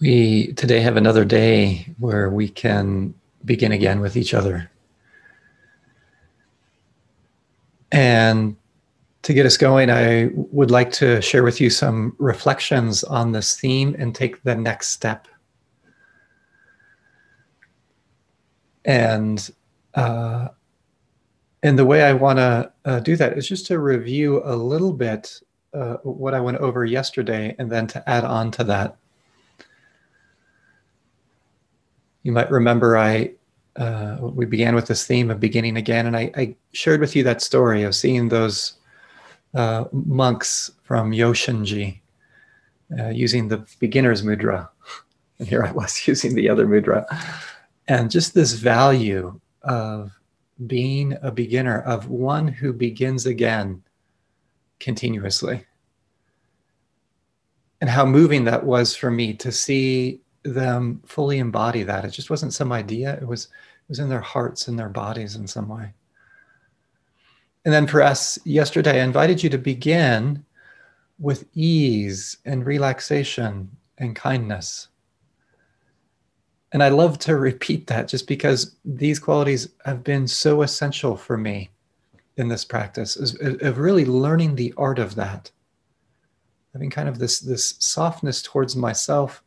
We today have another day where we can begin again with each other. And to get us going, I would like to share with you some reflections on this theme and take the next step. And uh, and the way I want to uh, do that is just to review a little bit uh, what I went over yesterday, and then to add on to that. You might remember I uh, we began with this theme of beginning again, and I, I shared with you that story of seeing those uh, monks from Yoshinji uh, using the beginner's mudra, and here I was using the other mudra, and just this value of being a beginner, of one who begins again continuously. And how moving that was for me to see them fully embody that. It just wasn't some idea. It was it was in their hearts and their bodies in some way. And then for us yesterday, I invited you to begin with ease and relaxation and kindness. And I love to repeat that just because these qualities have been so essential for me in this practice of really learning the art of that. Having kind of this, this softness towards myself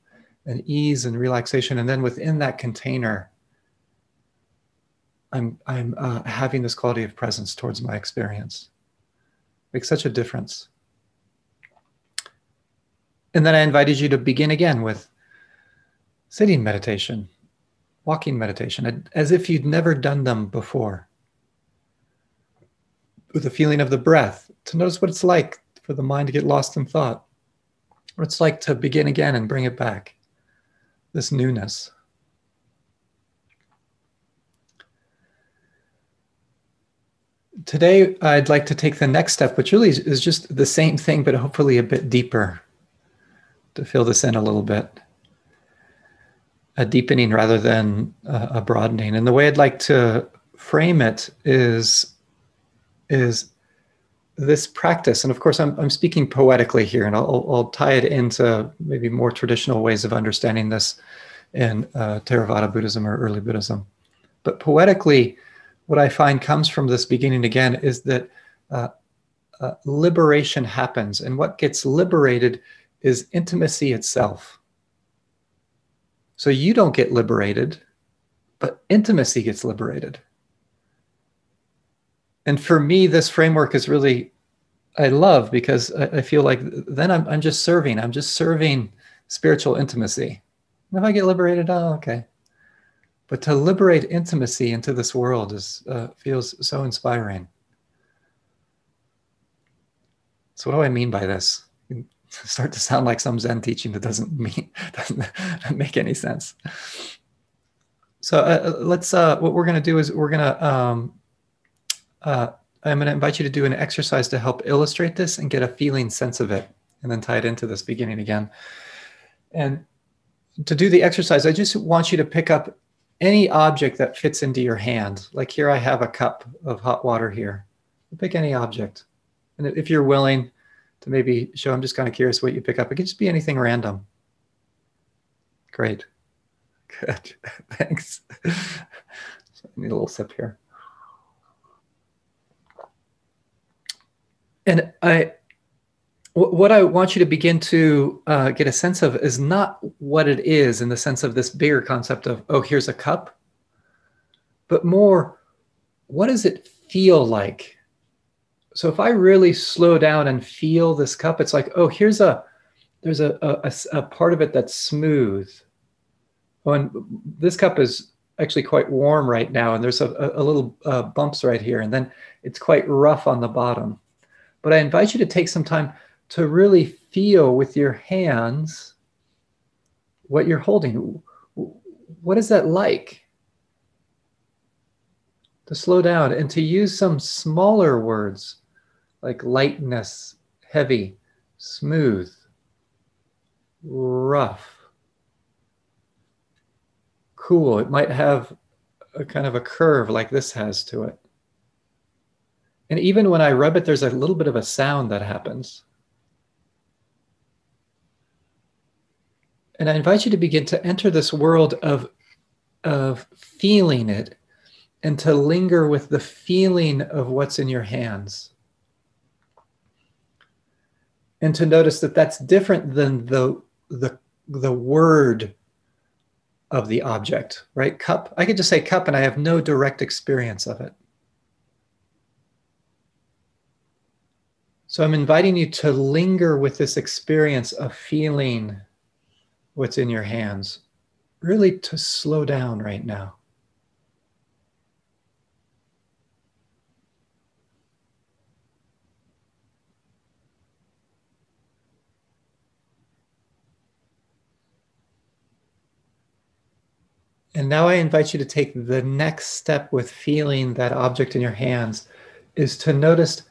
and ease and relaxation. And then within that container, I'm, I'm uh, having this quality of presence towards my experience. Makes such a difference. And then I invited you to begin again with sitting meditation, walking meditation, as if you'd never done them before. With a feeling of the breath, to notice what it's like for the mind to get lost in thought, what it's like to begin again and bring it back this newness. Today, I'd like to take the next step, which really is just the same thing, but hopefully a bit deeper to fill this in a little bit. A deepening rather than a broadening. And the way I'd like to frame it is, is this practice, and of course, I'm, I'm speaking poetically here, and I'll, I'll tie it into maybe more traditional ways of understanding this in uh, Theravada Buddhism or early Buddhism. But poetically, what I find comes from this beginning again is that uh, uh, liberation happens, and what gets liberated is intimacy itself. So you don't get liberated, but intimacy gets liberated and for me, this framework is really I love because I, I feel like then I'm I'm just serving. I'm just serving spiritual intimacy. And if I get liberated, oh, okay. But to liberate intimacy into this world is uh, feels so inspiring. So what do I mean by this? start to sound like some Zen teaching that doesn't mean doesn't make any sense. So uh, let's. Uh, what we're going to do is we're going to um, uh, I'm going to invite you to do an exercise to help illustrate this and get a feeling sense of it, and then tie it into this beginning again. And to do the exercise, I just want you to pick up any object that fits into your hand. Like here, I have a cup of hot water here. Pick any object. And if you're willing to maybe show, I'm just kind of curious what you pick up. It could just be anything random. Great. Good. Thanks. So I need a little sip here. And I, what I want you to begin to uh, get a sense of is not what it is in the sense of this bigger concept of, oh, here's a cup, but more, what does it feel like? So if I really slow down and feel this cup, it's like, oh, here's a, there's a, a, a part of it that's smooth. Oh, and this cup is actually quite warm right now, and there's a, a little uh, bumps right here, and then it's quite rough on the bottom. But I invite you to take some time to really feel with your hands what you're holding. What is that like? To slow down and to use some smaller words like lightness, heavy, smooth, rough, cool. It might have a kind of a curve like this has to it. And even when I rub it, there's a little bit of a sound that happens. And I invite you to begin to enter this world of, of feeling it and to linger with the feeling of what's in your hands. And to notice that that's different than the, the, the word of the object, right? Cup. I could just say cup and I have no direct experience of it. So I'm inviting you to linger with this experience of feeling what's in your hands, really to slow down right now. And now I invite you to take the next step with feeling that object in your hands is to notice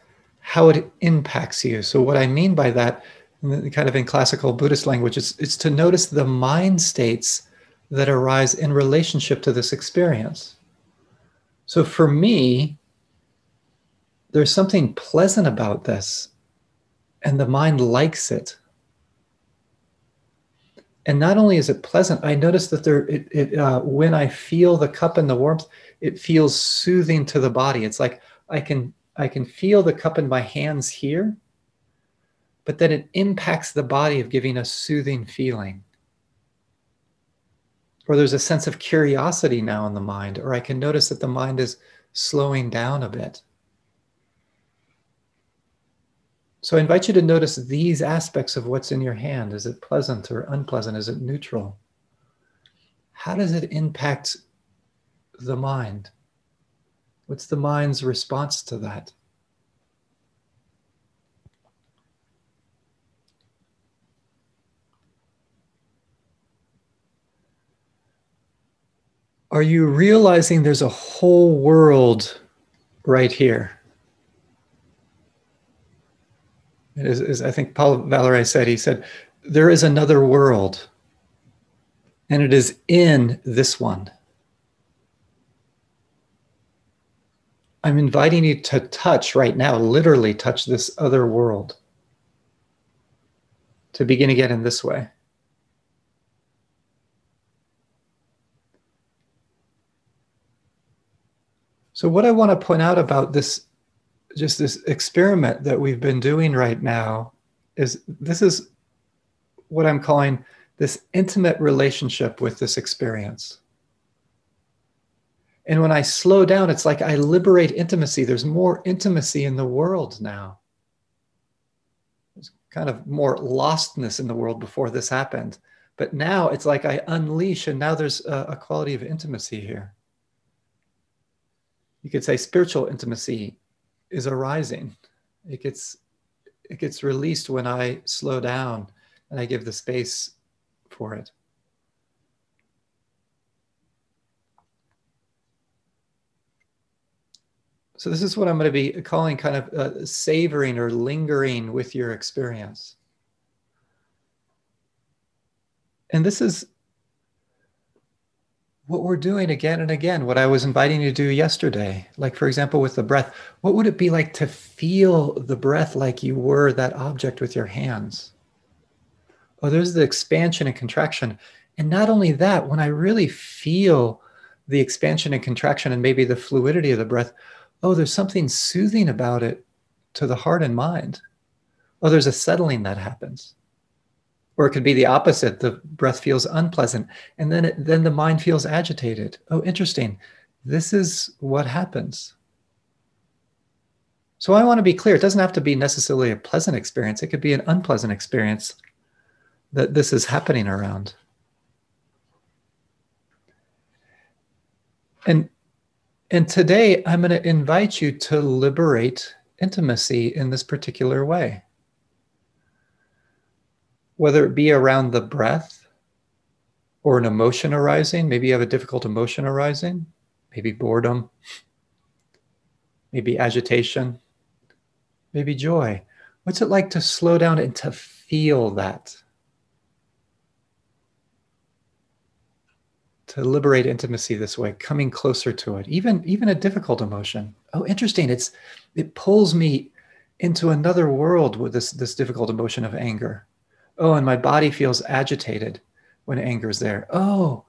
how it impacts you. So, what I mean by that, kind of in classical Buddhist language, is it's to notice the mind states that arise in relationship to this experience. So, for me, there's something pleasant about this, and the mind likes it and not only is it pleasant, I notice that there, it, it uh, when I feel the cup and the warmth, it feels soothing to the body. It's like I can I can feel the cup in my hands here, but then it impacts the body of giving a soothing feeling. Or there's a sense of curiosity now in the mind, or I can notice that the mind is slowing down a bit. So I invite you to notice these aspects of what's in your hand. Is it pleasant or unpleasant? Is it neutral? How does it impact the mind? What's the mind's response to that? Are you realizing there's a whole world right here? As, as I think Paul Valery said, he said, there is another world, and it is in this one. I'm inviting you to touch right now, literally touch this other world, to begin again in this way. So, what I want to point out about this just this experiment that we've been doing right now is this is what I'm calling this intimate relationship with this experience. And when I slow down, it's like I liberate intimacy. There's more intimacy in the world now. There's kind of more lostness in the world before this happened. But now it's like I unleash, and now there's a, a quality of intimacy here. You could say spiritual intimacy is arising. It gets it gets released when I slow down and I give the space for it. So this is what I'm going to be calling kind of uh, savoring or lingering with your experience. And this is what we're doing again and again, what I was inviting you to do yesterday. Like, for example, with the breath, what would it be like to feel the breath like you were that object with your hands? Oh, there's the expansion and contraction. And not only that, when I really feel the expansion and contraction and maybe the fluidity of the breath, oh, there's something soothing about it to the heart and mind. Oh, there's a settling that happens. Or it could be the opposite. The breath feels unpleasant. And then, it, then the mind feels agitated. Oh, interesting. This is what happens. So I want to be clear. It doesn't have to be necessarily a pleasant experience. It could be an unpleasant experience that this is happening around. And and today I'm going to invite you to liberate intimacy in this particular way whether it be around the breath or an emotion arising. Maybe you have a difficult emotion arising, maybe boredom, maybe agitation, maybe joy. What's it like to slow down and to feel that? To liberate intimacy this way, coming closer to it, even even a difficult emotion. Oh, interesting! It's it pulls me into another world with this this difficult emotion of anger oh, and my body feels agitated. when anger is there. Oh,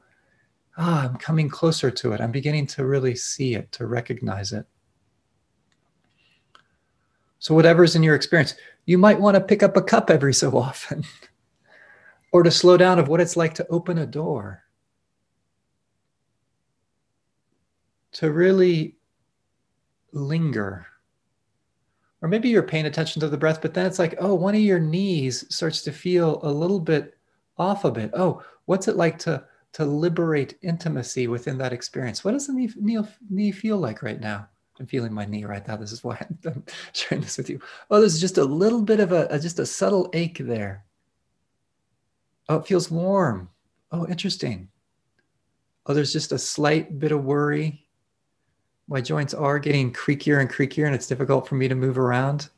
ah, I'm coming closer to it. I'm beginning to really see it, to recognize it. So, whatever's in your experience, you might want to pick up a cup every so often or to slow down of what it's like to open a door. To really linger. Or maybe you're paying attention to the breath, but then it's like, oh, one of your knees starts to feel a little bit off a bit. Oh, what's it like to to liberate intimacy within that experience? What does the knee, knee, knee feel like right now? I'm feeling my knee right now. This is why I'm sharing this with you. Oh, there's just a little bit of a, a just a subtle ache there. Oh, it feels warm. Oh, interesting. Oh, there's just a slight bit of worry. My joints are getting creakier and creakier, and it's difficult for me to move around.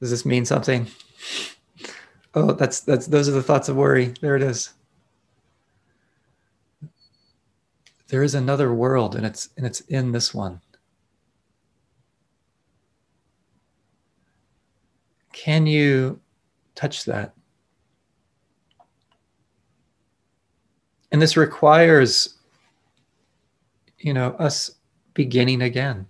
Does this mean something? Oh, that's that's those are the thoughts of worry. There it is. There is another world, and it's and it's in this one. Can you touch that? And this requires, you know, us beginning again.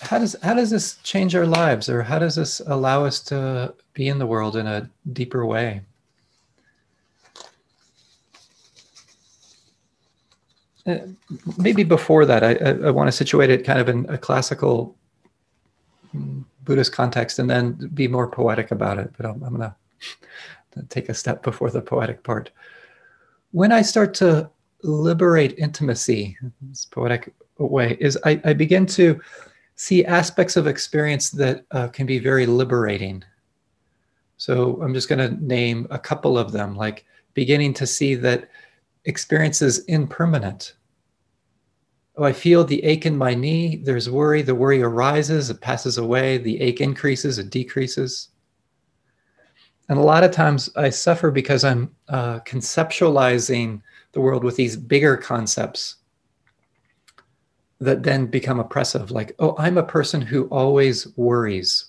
how does how does this change our lives or how does this allow us to be in the world in a deeper way uh, maybe before that I, I, I, want to situate it kind of in a classical buddhist context and then be more poetic about it but i'm, I'm going to take a step before the poetic part when i start to liberate intimacy this poetic way is I, I begin to see aspects of experience that uh, can be very liberating. So I'm just going to name a couple of them, like beginning to see that experience is impermanent. Oh, I feel the ache in my knee. There's worry. The worry arises, it passes away. The ache increases, it decreases. And a lot of times I suffer because I'm uh, conceptualizing the world with these bigger concepts that then become oppressive like oh i'm a person who always worries.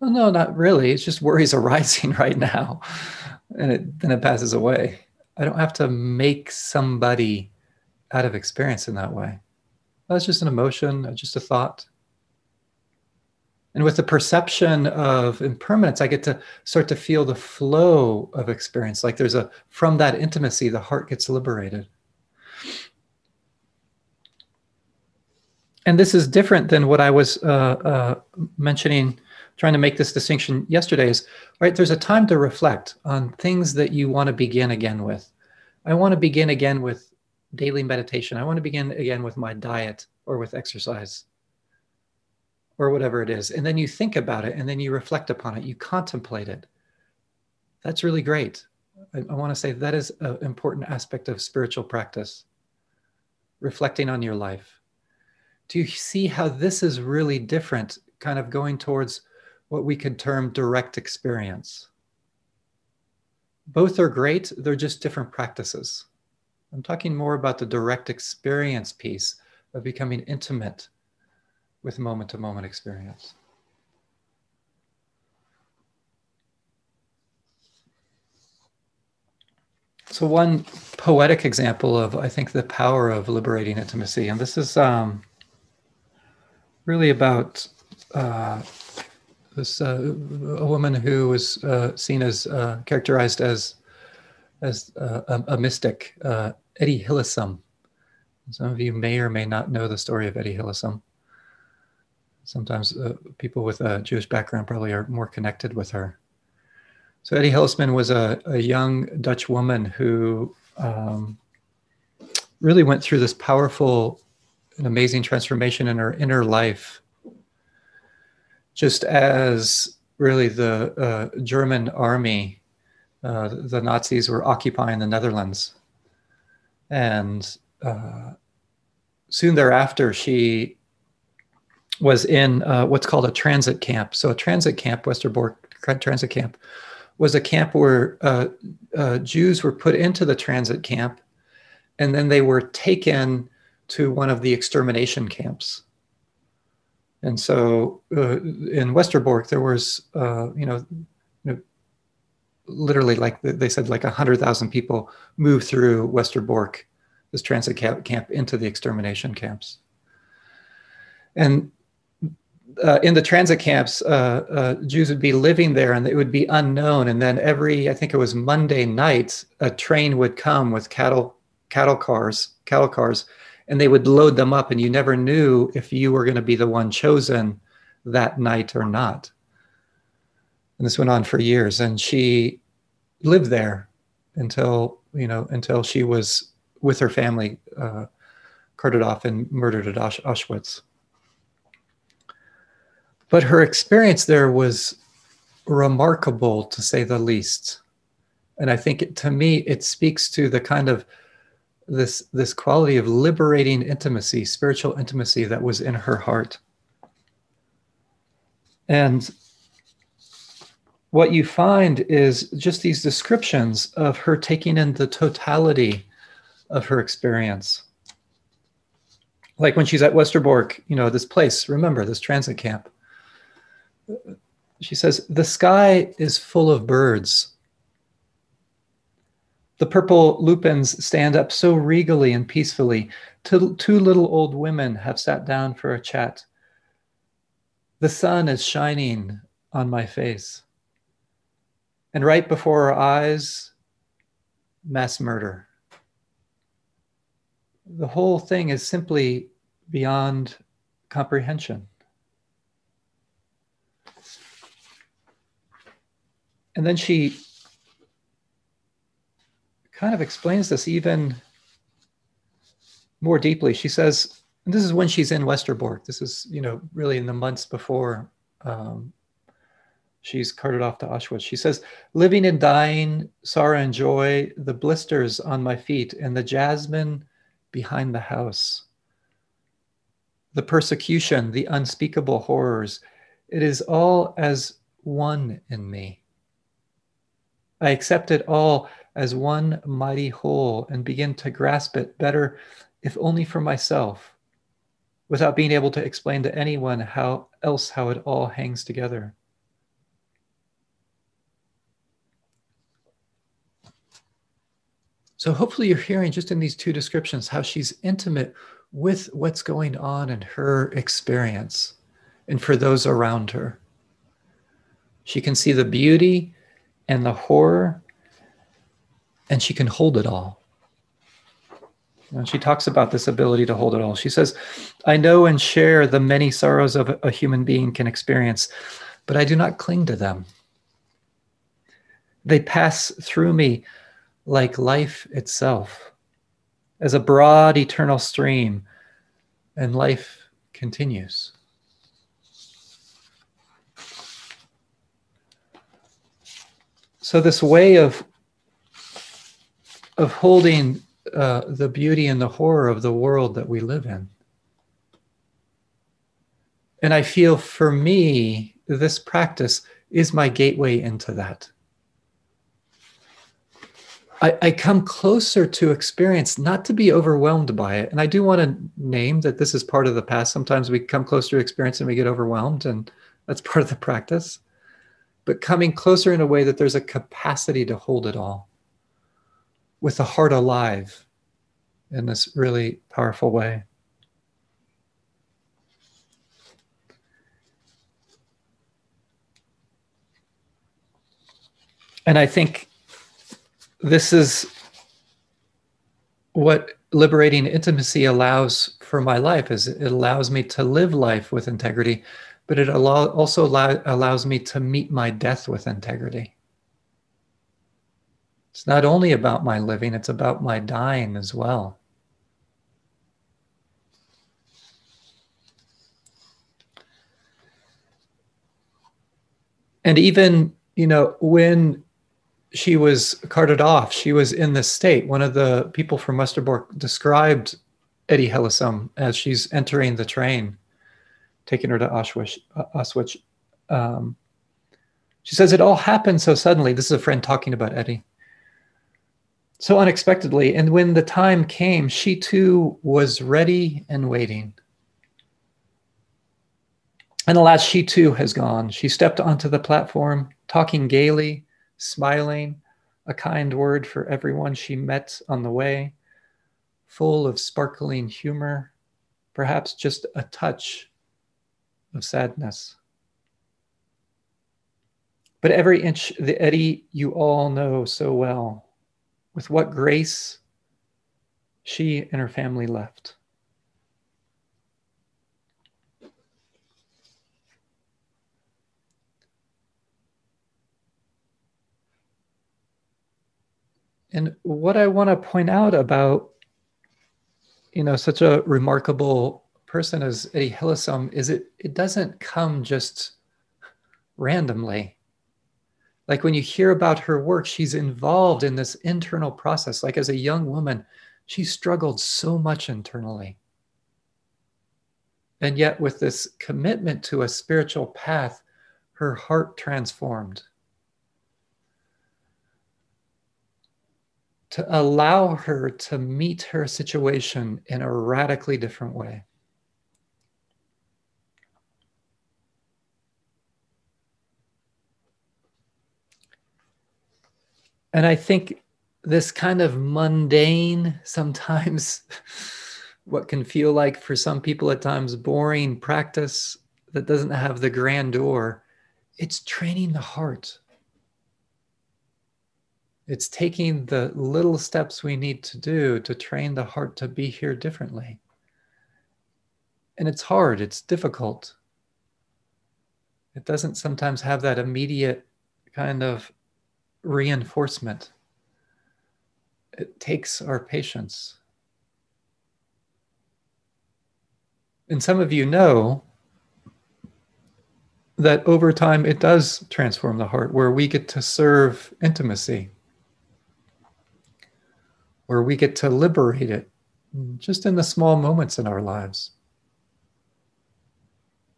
Well no not really. It's just worries arising right now and it, then it passes away. I don't have to make somebody out of experience in that way. That's just an emotion just a thought and with the perception of impermanence i get to start to feel the flow of experience like there's a from that intimacy the heart gets liberated and this is different than what I was uh, uh, mentioning, trying to make this distinction yesterday. Is right. There's a time to reflect on things that you want to begin again with. I want to begin again with daily meditation. I want to begin again with my diet or with exercise or whatever it is. And then you think about it and then you reflect upon it, you contemplate it. That's really great. I, I want to say that is an important aspect of spiritual practice, reflecting on your life do you see how this is really different, kind of going towards what we could term direct experience? Both are great, they're just different practices. I'm talking more about the direct experience piece of becoming intimate with moment to moment experience. So, one poetic example of, I think, the power of liberating intimacy, and this is um, really about uh, this uh, a woman who was uh, seen as uh, characterized as as uh, a, a, mystic, uh, Etty Hillesum. Some of you may or may not know the story of Etty Hillesum. Sometimes people with a Jewish background probably are more connected with her. So Etty Hillesum was a, a young Dutch woman who um, really went through this powerful an amazing transformation in her inner life. Just as really the uh, German army, uh, the Nazis were occupying the Netherlands. And uh, soon thereafter, she was in uh, what's called a transit camp. So, a transit camp, Westerbork transit camp, was a camp where uh, uh, Jews were put into the transit camp and then they were taken to one of the extermination camps. And so uh, in Westerbork, there was, uh, you, know, literally like they said, like 100,000 people moved through Westerbork, this transit camp, into the extermination camps. And uh, in the transit camps, uh, uh, Jews would be living there and it would be unknown. And then every, I think it was Monday night, a train would come with cattle, cattle cars, cattle cars, and they would load them up. And you never knew if you were going to be the one chosen that night or not. And this went on for years. And she lived there until, you know, until she was with her family, uh, carted off and murdered at Auschwitz. But her experience there was remarkable to say the least. And I think it, to me, it speaks to the kind of this, this quality of liberating intimacy, spiritual intimacy that was in her heart. And what you find is just these descriptions of her taking in the totality of her experience. Like when she's at Westerbork, you know, this place, remember this transit camp she says, The sky is full of birds. The purple lupins stand up so regally and peacefully. Two, two little old women have sat down for a chat. The sun is shining on my face. And right before our eyes, mass murder. The whole thing is simply beyond comprehension. And then she kind of explains this even more deeply. She says, and this is when she's in Westerbork. This is, you know, really in the months before um, she's carted off to Auschwitz. She says, living and dying, sorrow and joy, the blisters on my feet, and the jasmine behind the house. The persecution, the unspeakable horrors, it is all as one in me. I accept it all as one mighty whole and begin to grasp it better, if only for myself, without being able to explain to anyone how else how it all hangs together. So hopefully you're hearing just in these two descriptions how she's intimate with what's going on in her experience and for those around her. She can see the beauty and the horror, and she can hold it all. And she talks about this ability to hold it all. She says, I know and share the many sorrows of a human being can experience, but I do not cling to them. They pass through me like life itself, as a broad eternal stream, and life continues. So this way of of holding uh, the beauty and the horror of the world that we live in and i feel for me this practice is my gateway into that I, I, come closer to experience, not to be overwhelmed by it. And I do want to name that this is part of the past. Sometimes we come closer to experience and we get overwhelmed, and that's part of the practice but coming closer in a way that there's a capacity to hold it all with the heart alive in this really powerful way. And I think this is what liberating intimacy allows for my life is it allows me to live life with integrity but it allow, also allow, allows me to meet my death with integrity. It's not only about my living, it's about my dying as well. And even, you know, when she was carted off, she was in this state. One of the people from Westerbork described Etty Hillesum as she's entering the train taking her to Auschwitz. Auschwitz. Um, she says it all happened so suddenly. This is a friend talking about Etty. So unexpectedly. And when the time came, she too was ready and waiting. And alas, she too has gone. She stepped onto the platform, talking gaily, smiling, a kind word for everyone she met on the way, full of sparkling humor, perhaps just a touch of sadness. But every inch, the Etty you all know so well, with what grace she and her family left. And what I want to point out about, you know, such a remarkable person as Etty Hillesum is it it doesn't come just randomly. Like when you hear about her work, she's involved in this internal process. Like as a young woman, she struggled so much internally. And yet, with this commitment to a spiritual path, her heart transformed. To allow her to meet her situation in a radically different way. And I think this kind of mundane, sometimes what can feel like for some people at times boring practice that doesn't have the grandeur, it's training the heart it's taking the little steps we need to do to train the heart to be here differently. And it's hard, it's difficult. It doesn't sometimes have that immediate kind of reinforcement. It takes our patience. And some of you know that over time it does transform the heart, where we get to serve intimacy where we get to liberate it just in the small moments in our lives.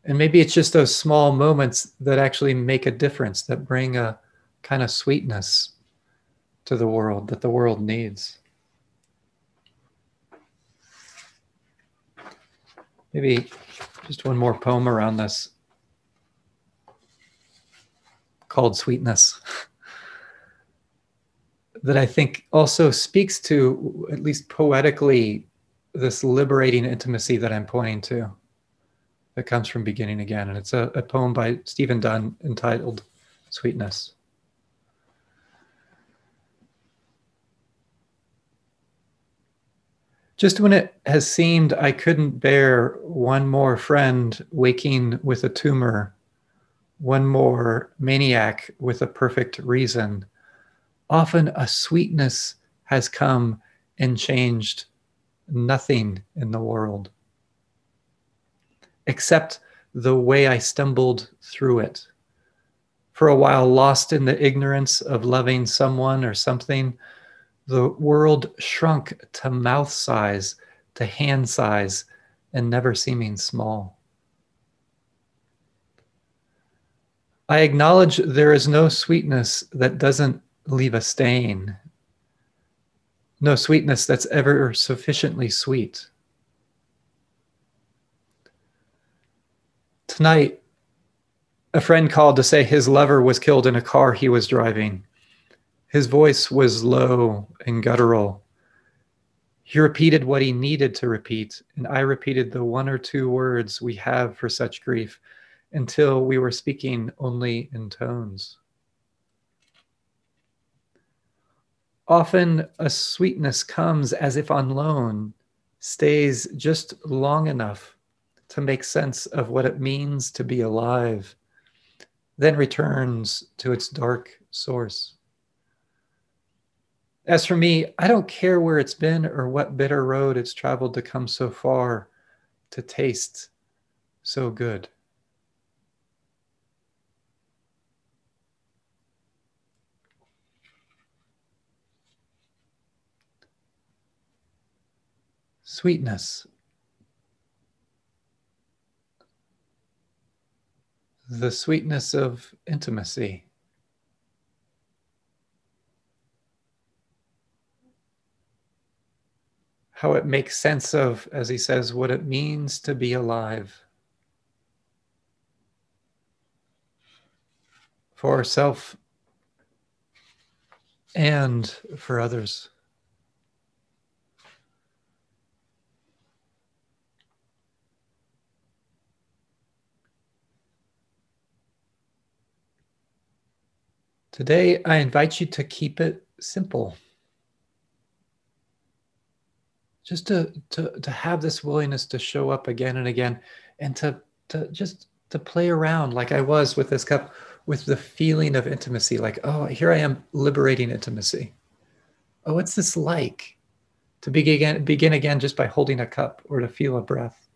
And maybe it's just those small moments that actually make a difference, that bring a kind of sweetness to the world that the world needs. Maybe just one more poem around this called Sweetness. that I think also speaks to, at least poetically, this liberating intimacy that I'm pointing to that comes from beginning again. And it's a, a poem by Stephen Dunn entitled Sweetness. Just when it has seemed I couldn't bear one more friend waking with a tumor, one more maniac with a perfect reason often a sweetness has come and changed nothing in the world except the way I stumbled through it. For a while, lost in the ignorance of loving someone or something, the world shrunk to mouth size, to hand size, and never seeming small. I acknowledge there is no sweetness that doesn't leave a stain. No sweetness that's ever sufficiently sweet. Tonight, a friend called to say his lover was killed in a car he was driving. His voice was low and guttural. He repeated what he needed to repeat, and I repeated the one or two words we have for such grief until we were speaking only in tones. Often a sweetness comes as if on loan, stays just long enough to make sense of what it means to be alive, then returns to its dark source. As for me, I don't care where it's been or what bitter road it's traveled to come so far to taste so good. Sweetness. The sweetness of intimacy. How it makes sense of, as he says, what it means to be alive. for self and for others. Today, I invite you to keep it simple. Just to, to, to have this willingness to show up again and again and to, to just to play around like I was with this cup with the feeling of intimacy like, oh, here I am liberating intimacy. Oh, what's this like to begin, begin again just by holding a cup or to feel a breath?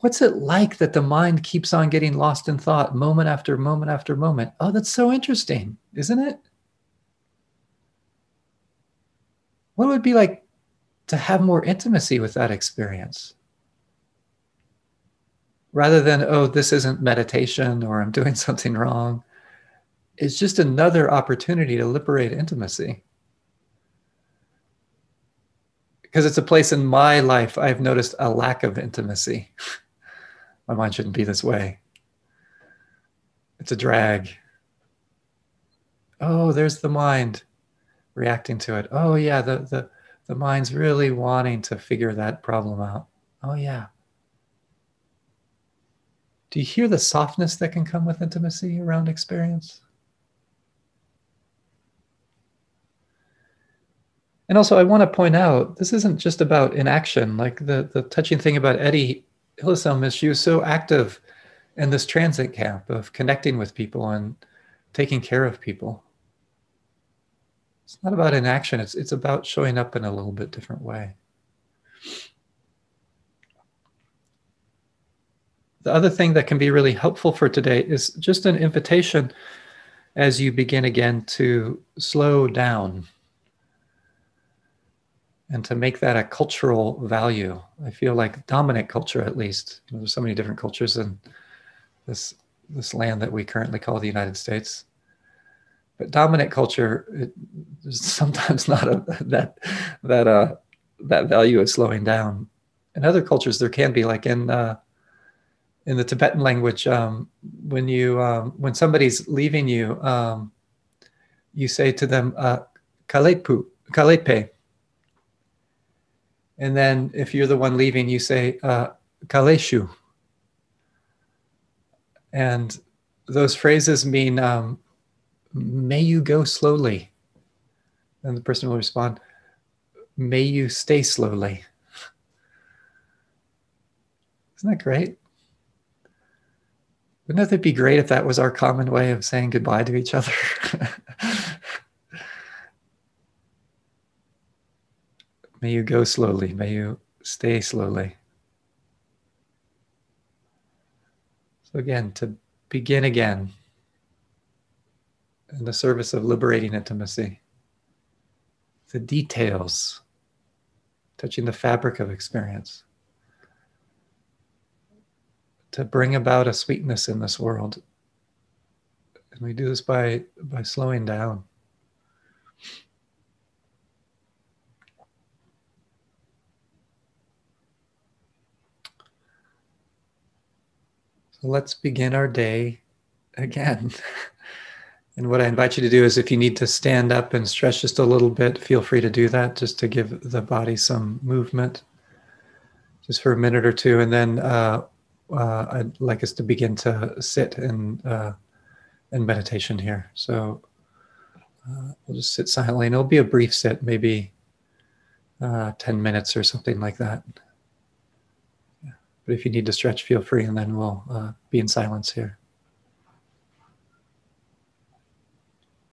What's it like that the mind keeps on getting lost in thought moment after moment after moment? Oh, that's so interesting, isn't it? What would it be like to have more intimacy with that experience? Rather than, oh, this isn't meditation or I'm doing something wrong. It's just another opportunity to liberate intimacy. Because it's a place in my life I've noticed a lack of intimacy. My mind shouldn't be this way. It's a drag. Oh, there's the mind reacting to it. Oh yeah, the the the mind's really wanting to figure that problem out. Oh yeah. Do you hear the softness that can come with intimacy around experience? And also, I want to point out this isn't just about inaction. Like the, the touching thing about Etty Hillesum is she was so active in this transit camp of connecting with people and taking care of people. It's not about inaction, it's, it's about showing up in a little bit different way. The other thing that can be really helpful for today is just an invitation as you begin again to slow down and to make that a cultural value. I feel like dominant culture, at least. You know, there's so many different cultures in this this land that we currently call the United States. But dominant culture it, is sometimes not a, that that uh, that value is slowing down. In other cultures, there can be, like in uh, in the Tibetan language, um, when you um, when somebody's leaving you, um, you say to them, uh, "Kalepu, kalepe." And then if you're the one leaving, you say, uh, Kaleshu. And those phrases mean, um, may you go slowly. And the person will respond, may you stay slowly. Isn't that great? Wouldn't it be great if that was our common way of saying goodbye to each other? May you go slowly. May you stay slowly. So, again, to begin again in the service of liberating intimacy, the details, touching the fabric of experience, to bring about a sweetness in this world. And we do this by, by slowing down. Let's begin our day again. and what I invite you to do is if you need to stand up and stretch just a little bit, feel free to do that just to give the body some movement just for a minute or two. And then uh, uh, I'd like us to begin to sit in, uh, in meditation here. So uh, we'll just sit silently and it'll be a brief sit, maybe uh, 10 minutes or something like that. But if you need to stretch, feel free, and then we'll uh, be in silence here.